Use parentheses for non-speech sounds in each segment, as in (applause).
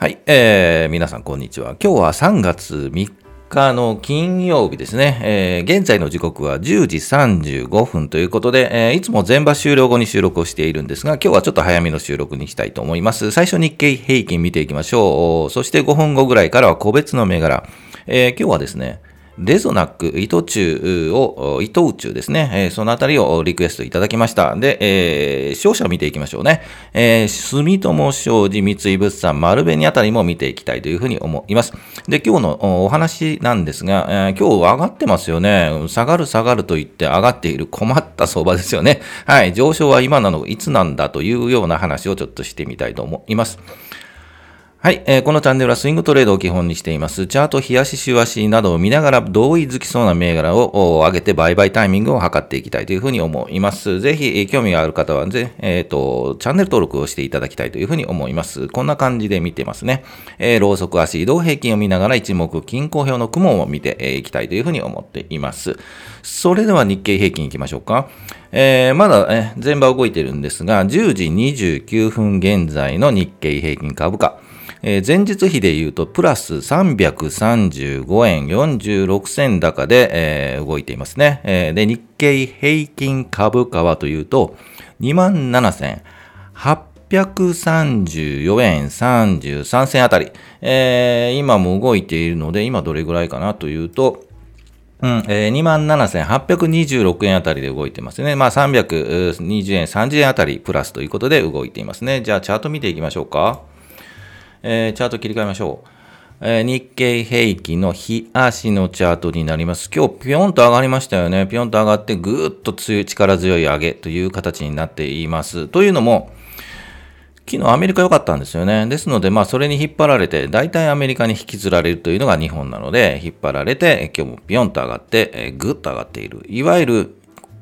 はい、えー、皆さんこんにちは。今日は3月3日の金曜日ですね。えー、現在の時刻は10時35分ということで、えー、いつも全場終了後に収録をしているんですが、今日はちょっと早めの収録にしたいと思います。最初日経平均見ていきましょう。そして5分後ぐらいからは個別の銘柄。えー、今日はですね、レゾナック、糸中を、糸宇宙ですね、えー、そのあたりをリクエストいただきました。で、えー、商社を見ていきましょうね。えー、住友商事、三井物産、丸紅あたりも見ていきたいというふうに思います。で、今日のお話なんですが、えー、今日上がってますよね。下がる下がると言って上がっている困った相場ですよね。はい、上昇は今なの、いつなんだというような話をちょっとしてみたいと思います。はい、えー、このチャンネルはスイングトレードを基本にしています。チャート、冷やし、しわしなどを見ながら同意づきそうな銘柄を上げて売買タイミングを測っていきたいというふうに思います。ぜひ、興味がある方はぜ、え、ー、と、チャンネル登録をしていただきたいというふうに思います。こんな感じで見てますね。えー、ローソク足移動平均を見ながら一目均衡表の雲を見ていきたいというふうに思っています。それでは日経平均いきましょうか。えー、まだ、え全場動いてるんですが、10時29分現在の日経平均株価。えー、前日比で言うと、プラス335円46銭高で、えー、動いていますね。えー、で、日経平均株価はというと、27,834円33銭あたり、えー、今も動いているので、今どれぐらいかなというと、うん、えー、27,826円あたりで動いてますね。まあ、320円、30円あたりプラスということで動いていますね。じゃあ、チャート見ていきましょうか。えー、チャート切り替えましょう。えー、日経平均の日足のチャートになります。今日ぴょんと上がりましたよね。ぴょんと上がってぐーっと強い、力強い上げという形になっています。というのも、昨日アメリカ良かったんですよね。ですので、まあそれに引っ張られて、大体アメリカに引きずられるというのが日本なので、引っ張られて、今日もぴょんと上がって、えー、ぐっと上がっている。いわゆる、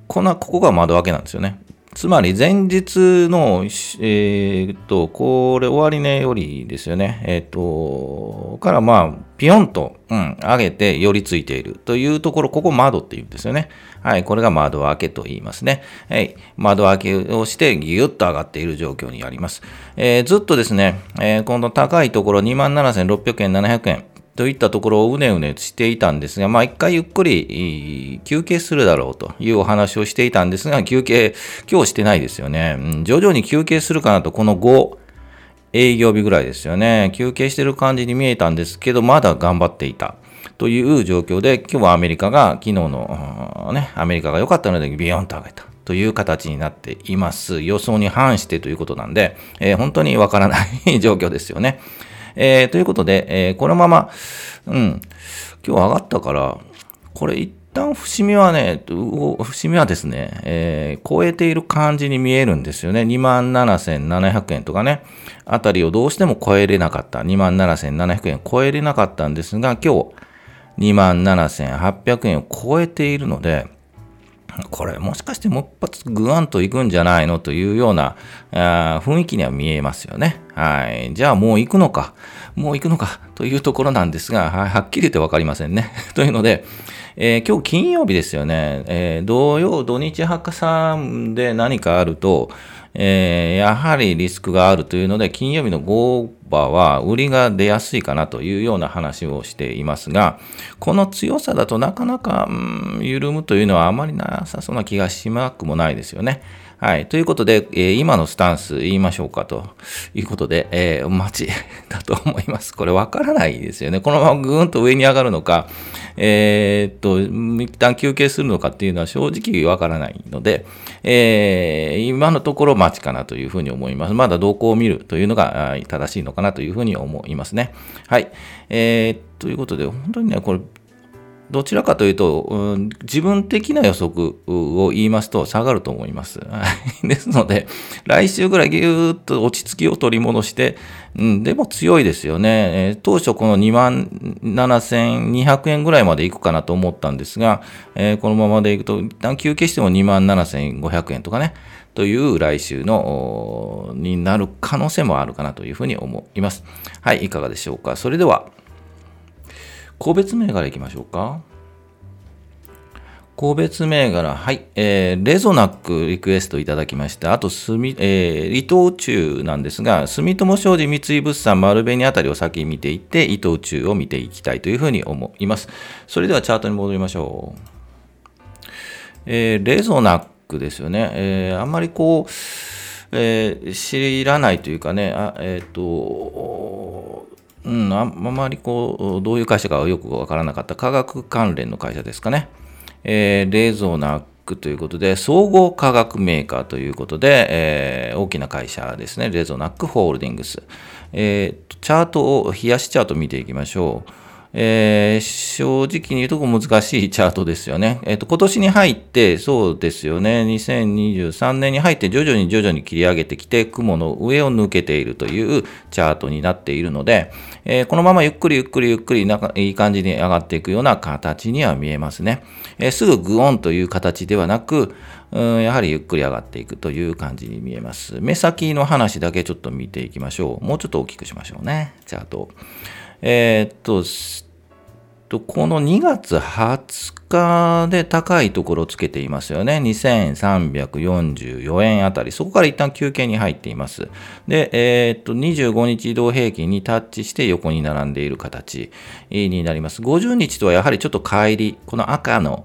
この、ここが窓開けなんですよね。つまり前日の、えー、っと、これ終値よりですよね。えー、っと、からまあ、ピヨンと、うん、上げて寄り付いているというところ、ここ窓って言うんですよね。はい、これが窓開けと言いますね。はい、窓開けをしてギュッと上がっている状況にあります。えー、ずっとですね、えー、この高いところ27,600円、700円、といったところをうねうねしていたんですが、まあ一回ゆっくり休憩するだろうというお話をしていたんですが、休憩、今日してないですよね。うん、徐々に休憩するかなと、この5、営業日ぐらいですよね。休憩してる感じに見えたんですけど、まだ頑張っていた。という状況で、今日はアメリカが、昨日の、ね、アメリカが良かったのでビヨンと上げた。という形になっています。予想に反してということなんで、えー、本当にわからない (laughs) 状況ですよね。えー、ということで、えー、このまま、うん、今日上がったから、これ一旦節目はね、節目はですね、えー、超えている感じに見えるんですよね。27,700円とかね、あたりをどうしても超えれなかった。27,700円超えれなかったんですが、今日27,800円を超えているので、これもしかしてもう一発グワンと行くんじゃないのというようなあ雰囲気には見えますよね。はい。じゃあもう行くのか、もう行くのかというところなんですが、は、っきり言ってわかりませんね。(laughs) というので、えー、今日金曜日ですよね。えー、土曜、土日博さんで何かあると、えー、やはりリスクがあるというので、金曜日のゴーバーは売りが出やすいかなというような話をしていますが、この強さだとなかなか、うん、緩むというのはあまりなさそうな気がしなくもないですよね。はい。ということで、えー、今のスタンス言いましょうかということで、えー、待ちだと思います。これわからないですよね。このままぐーんと上に上がるのか、えー、っと、一旦休憩するのかっていうのは正直わからないので、えー、今のところ待ちかなというふうに思います。まだ動向を見るというのが正しいのかなというふうに思いますね。はい。えー、ということで、本当にね、これ、どちらかというと、うん、自分的な予測を言いますと下がると思います。(laughs) ですので、来週ぐらいぎゅーっと落ち着きを取り戻して、うん、でも強いですよね。えー、当初この2万7200円ぐらいまでいくかなと思ったんですが、えー、このままでいくと、一旦休憩しても2万7500円とかね、という来週の、になる可能性もあるかなというふうに思います。はい、いかがでしょうか。それでは、個別銘柄いきましょうか。個別銘柄、はい、えー、レゾナックリクエストいただきました。あと、すみ、えー、伊藤忠なんですが、住友商事三井物産丸紅あたりを先見ていって、伊藤忠を見ていきたいというふうに思います。それではチャートに戻りましょう。えー、レゾナックですよね。えー、あんまりこう、えー、知らないというかね、あえっ、と、うん、あんまりこう、どういう会社かはよくわからなかった科学関連の会社ですかね。えー、レゾナックということで、総合科学メーカーということで、えー、大きな会社ですね。レゾナックホールディングス。えー、チャートを、冷やしチャート見ていきましょう。えー、正直に言うと難しいチャートですよね。えっ、ー、と、今年に入って、そうですよね、2023年に入って徐々に徐々に切り上げてきて、雲の上を抜けているというチャートになっているので、えー、このままゆっくりゆっくりゆっくりいい感じに上がっていくような形には見えますね。えすぐグオンという形ではなく、うん、やはりゆっくり上がっていくという感じに見えます。目先の話だけちょっと見ていきましょう。もうちょっと大きくしましょうね、チャートを。えー、っと、この2月20日で高いところをつけていますよね。2344円あたり。そこから一旦休憩に入っています。で、えー、っと、25日移動平均にタッチして横に並んでいる形になります。50日とはやはりちょっと乖離。この赤の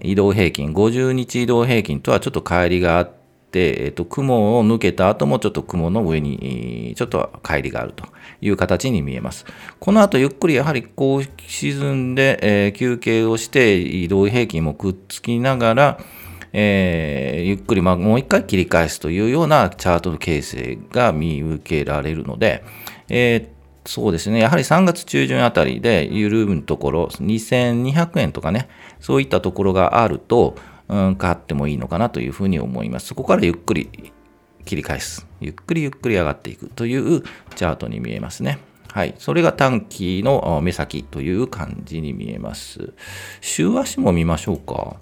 移動平均、50日移動平均とはちょっと乖離があって、、えっと、雲を抜けた後もちょっと雲の上にちょっと乖離があるという形に見えます。この後ゆっくりやはりこう沈んで、えー、休憩をして移動平均もくっつきながら、えー、ゆっくり、まあ、もう一回切り返すというようなチャートの形成が見受けられるので、えーそうですね。やはり3月中旬あたりで緩むところ、2200円とかね、そういったところがあると、うん、買ってもいいのかなというふうに思います。そこからゆっくり切り返す。ゆっくりゆっくり上がっていくというチャートに見えますね。はい。それが短期の目先という感じに見えます。週足も見ましょうか。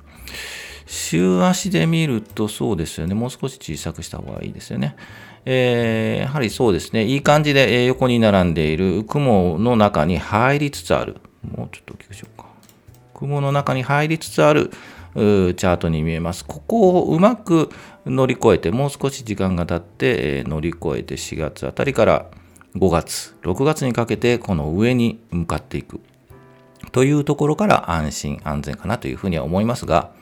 週足で見るとそうですよね。もう少し小さくした方がいいですよね。えー、やはりそうですね。いい感じで横に並んでいる雲の中に入りつつある。もうちょっと大きくしようか。雲の中に入りつつあるチャートに見えます。ここをうまく乗り越えて、もう少し時間が経って乗り越えて4月あたりから5月、6月にかけてこの上に向かっていくというところから安心安全かなというふうには思いますが、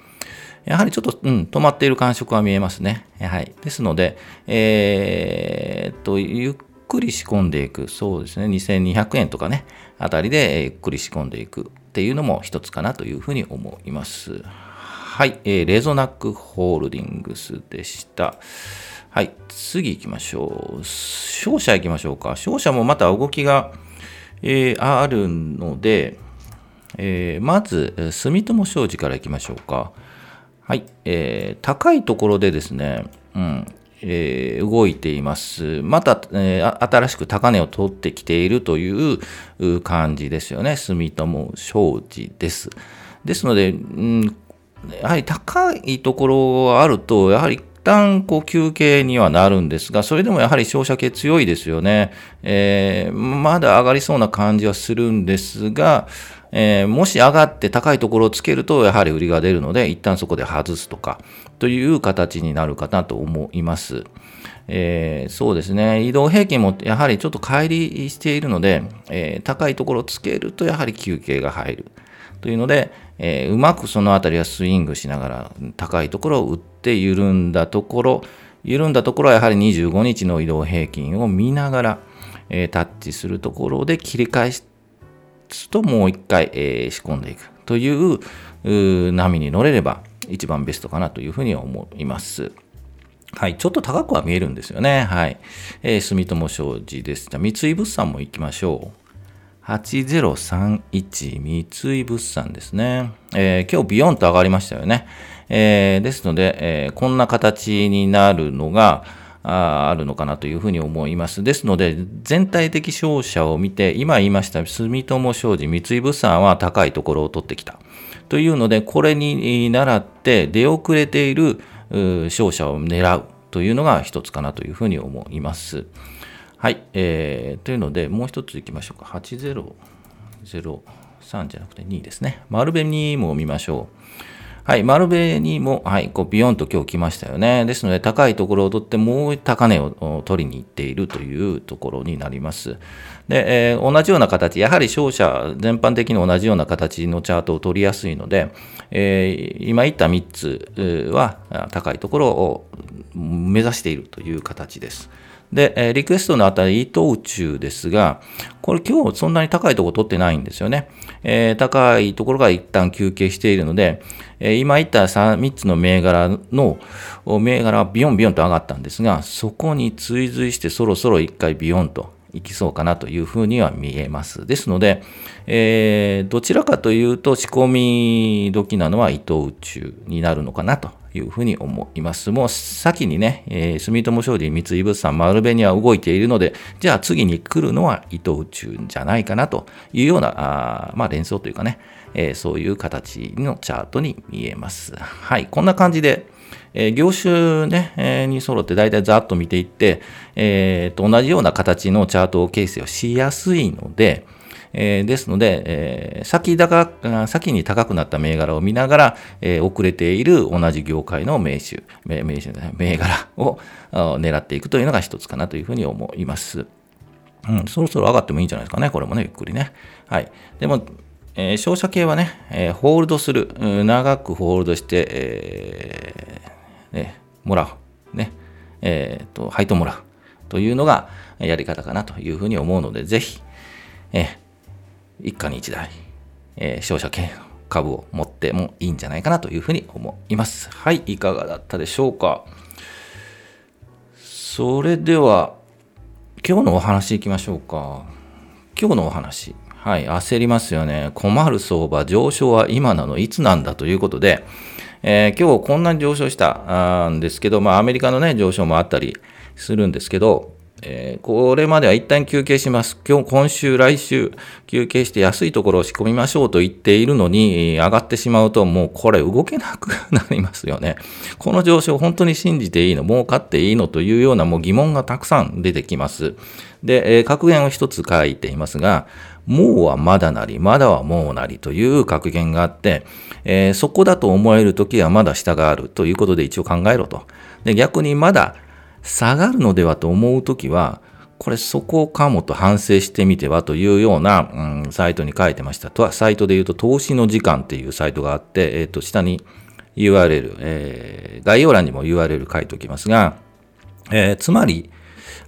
やはりちょっと、うん、止まっている感触は見えますね。はい。ですので、えー、っと、ゆっくり仕込んでいく。そうですね。2200円とかね、あたりでゆっくり仕込んでいくっていうのも一つかなというふうに思います。はい、えー、レゾナックホールディングスでした。はい、次行きましょう。商社行きましょうか。商社もまた動きが、えー、あるので、えー、まず、住友商事から行きましょうか。はい、えー、高いところでですね、うん、えー、動いています。また、えー、新しく高値を取ってきているという感じですよね。住友商事です。ですので、うんやはり高いところがあると、やはり一旦こう休憩にはなるんですが、それでもやはり照射系強いですよね。えー、まだ上がりそうな感じはするんですが、えー、もし上がって高いところをつけると、やはり売りが出るので、一旦そこで外すとか、という形になるかなと思います。えー、そうですね。移動平均もやはりちょっと乖離しているので、え、高いところをつけるとやはり休憩が入る。というので、えー、うまくそのあたりはスイングしながら高いところを打って緩んだところ、緩んだところはやはり25日の移動平均を見ながら、えー、タッチするところで切り返すともう一回、えー、仕込んでいくという波に乗れれば一番ベストかなというふうに思います。はい。ちょっと高くは見えるんですよね。はい。えー、住友商事です。じゃ三井物産も行きましょう。8031三井物産ですね。えー、今日ビヨンと上がりましたよね。えー、ですので、えー、こんな形になるのがあるのかなというふうに思います。ですので、全体的商社を見て、今言いました住友商事、三井物産は高いところを取ってきた。というので、これに倣って出遅れている商社を狙うというのが一つかなというふうに思います。はい、えー、というので、もう一ついきましょうか。8003じゃなくて2ですね。丸紅も見ましょう。はい、丸紅にも、はい、こうビヨンと今日来ましたよね。ですので、高いところを取って、もう高値を取りに行っているというところになります。で、えー、同じような形、やはり商社全般的に同じような形のチャートを取りやすいので、えー、今言った3つは高いところを目指しているという形です。で、えリクエストのあたり、伊藤忠ですが、これ今日そんなに高いところ取ってないんですよね。えー、高いところが一旦休憩しているので、えー、今言った 3, 3つの銘柄の銘柄はビヨンビヨンと上がったんですが、そこに追随してそろそろ1回ビヨンといきそうかなというふうには見えます。ですので、えー、どちらかというと仕込み時なのは伊藤宇宙になるのかなというふうに思います。もう先にね、えー、住友商事、三井物産、丸紅は動いているので、じゃあ次に来るのは伊藤宇宙じゃないかなというような、あまあ連想というかね、えー、そういう形のチャートに見えます。はい、こんな感じで、えー、業種ね、えー、に揃って大体ざっと見ていって、えー、と同じような形のチャートを形成をしやすいので、えー、ですので、えー、先高先に高くなった銘柄を見ながら、えー、遅れている同じ業界の銘種、銘種銘柄を狙っていくというのが一つかなというふうに思います。うん、そろそろ上がってもいいんじゃないですかね、これもね、ゆっくりね。はい。でも、えー、商社系はね、えー、ホールドする、長くホールドして、えーね、もらう、ね、えー、と、配当もらうというのがやり方かなというふうに思うので、ぜひ、えー、一家に一台、えー、商社系の株を持ってもいいんじゃないかなというふうに思います。はい、いかがだったでしょうか。それでは、今日のお話いきましょうか。今日のお話。はい、焦りますよね。困る相場、上昇は今なの、いつなんだということで、えー、今日こんなに上昇したんですけど、まあアメリカのね、上昇もあったりするんですけど、えー、これまでは一旦休憩します。今日、今週、来週、休憩して安いところを仕込みましょうと言っているのに、上がってしまうと、もうこれ動けなくなりますよね。この上昇、本当に信じていいの？儲かっていいの？というようなもう疑問がたくさん出てきます。で、えー、格言を一つ書いていますが、もうはまだなり、まだはもうなりという格言があって、えー、そこだと思えるときはまだ下があるということで一応考えろと。で、逆にまだ下がるのではと思うときは、これそこかもと反省してみてはというような、うん、サイトに書いてました。とは、サイトで言うと、投資の時間っていうサイトがあって、えっ、ー、と、下に URL、えー、概要欄にも URL 書いておきますが、えー、つまり、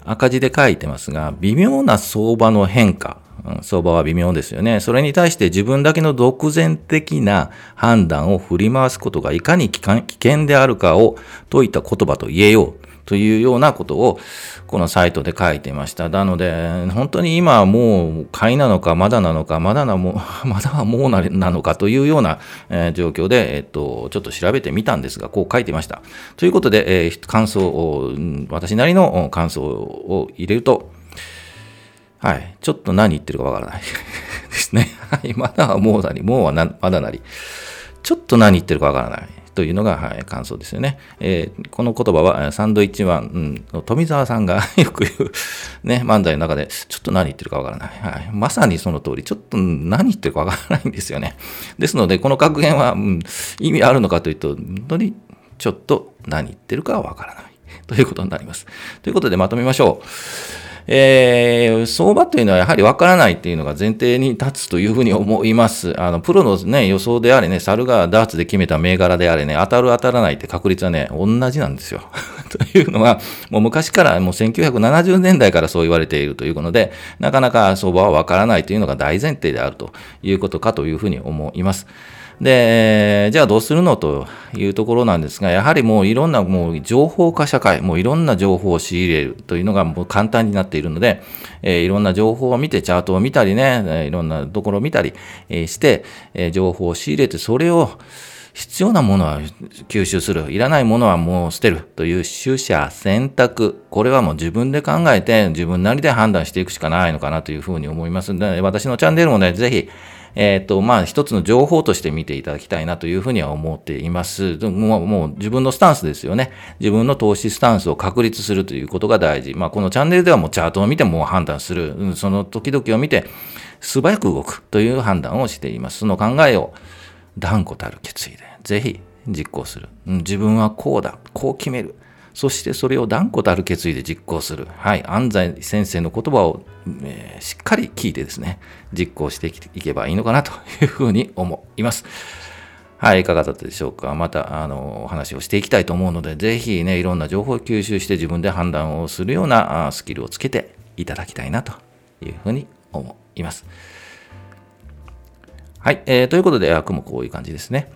赤字で書いてますが、微妙な相場の変化、相場は微妙ですよね。それに対して自分だけの独善的な判断を振り回すことがいかに危険であるかを説いた言葉と言えようというようなことをこのサイトで書いてました。なので、本当に今はもう買いなのか、まだなのか、まだなも、(laughs) まだはもうなのかというような、え、状況で、えっと、ちょっと調べてみたんですが、こう書いてました。ということで、え、感想を、私なりの感想を入れると、はい。ちょっと何言ってるかわからない (laughs) ですね。はい。まだはもうなり、もうはなまだなり。ちょっと何言ってるかわからない。というのが、はい、感想ですよね。えー、この言葉は、サンドイッチマンの富澤さんが (laughs) よく言う、ね、漫才の中で、ちょっと何言ってるかわからない。はい、まさにその通り、ちょっと何言ってるかわからないんですよね。ですので、この格言は、うん、意味あるのかというと、本当にちょっと何言ってるかはわからない。ということになります。ということで、まとめましょう。えー、相場というのはやはりわからないっていうのが前提に立つというふうに思います。あの、プロのね、予想であれね、猿がダーツで決めた銘柄であれね、当たる当たらないって確率はね、同じなんですよ。(laughs) というのは、もう昔から、もう1970年代からそう言われているということで、なかなか相場はわからないというのが大前提であるということかというふうに思います。で、じゃあどうするのというところなんですが、やはりもういろんなもう情報化社会、もういろんな情報を仕入れるというのがもう簡単になっているので、えー、いろんな情報を見て、チャートを見たりね、いろんなところを見たりして、え情報を仕入れて、それを必要なものは吸収する。いらないものはもう捨てるという取捨選択。これはもう自分で考えて自分なりで判断していくしかないのかなというふうに思いますので、私のチャンネルもね、ぜひ、えっ、ー、と、まあ、一つの情報として見ていただきたいなというふうには思っています。もう、もう自分のスタンスですよね。自分の投資スタンスを確立するということが大事。まあ、このチャンネルではもうチャートを見てもう判断する。うんその時々を見て、素早く動くという判断をしています。その考えを断固たる決意で、ぜひ、実行する。うん、自分はこうだ、こう決める。そしてそれを断固たる決意で実行する。はい。安西先生の言葉を、えー、しっかり聞いてですね、実行していけばいいのかなというふうに思います。はい、いかがだったでしょうか？また、あの、お話をしていきたいと思うので、ぜひね、いろんな情報を吸収して自分で判断をするようなスキルをつけていただきたいなというふうに思います。はい、えー、ということで、枠もこういう感じですね。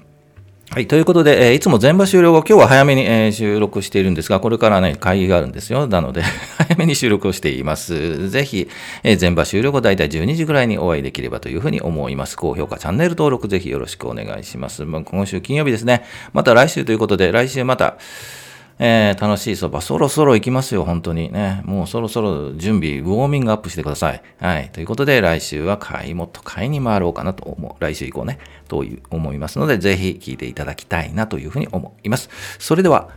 はい。ということで、えー、いつも全場終了後、今日は早めに、えー、収録しているんですが、これからね、会議があるんですよ。なので、(laughs) 早めに収録をしています。ぜひ、えー、全場終了後、だいたい12時ぐらいにお会いできればというふうに思います。高評価、チャンネル登録、ぜひよろしくお願いします。まあ、今週金曜日ですね。また来週ということで、来週また、えー、楽しいそば、そろそろ行きますよ、本当にね。もうそろそろ準備、ウォーミングアップしてください。はい。ということで、来週は買い、もっと買いに回ろうかなと思う。来週以降ね、という思いますので、ぜひ聞いていただきたいなというふうに思います。それでは、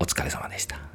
お疲れ様でした。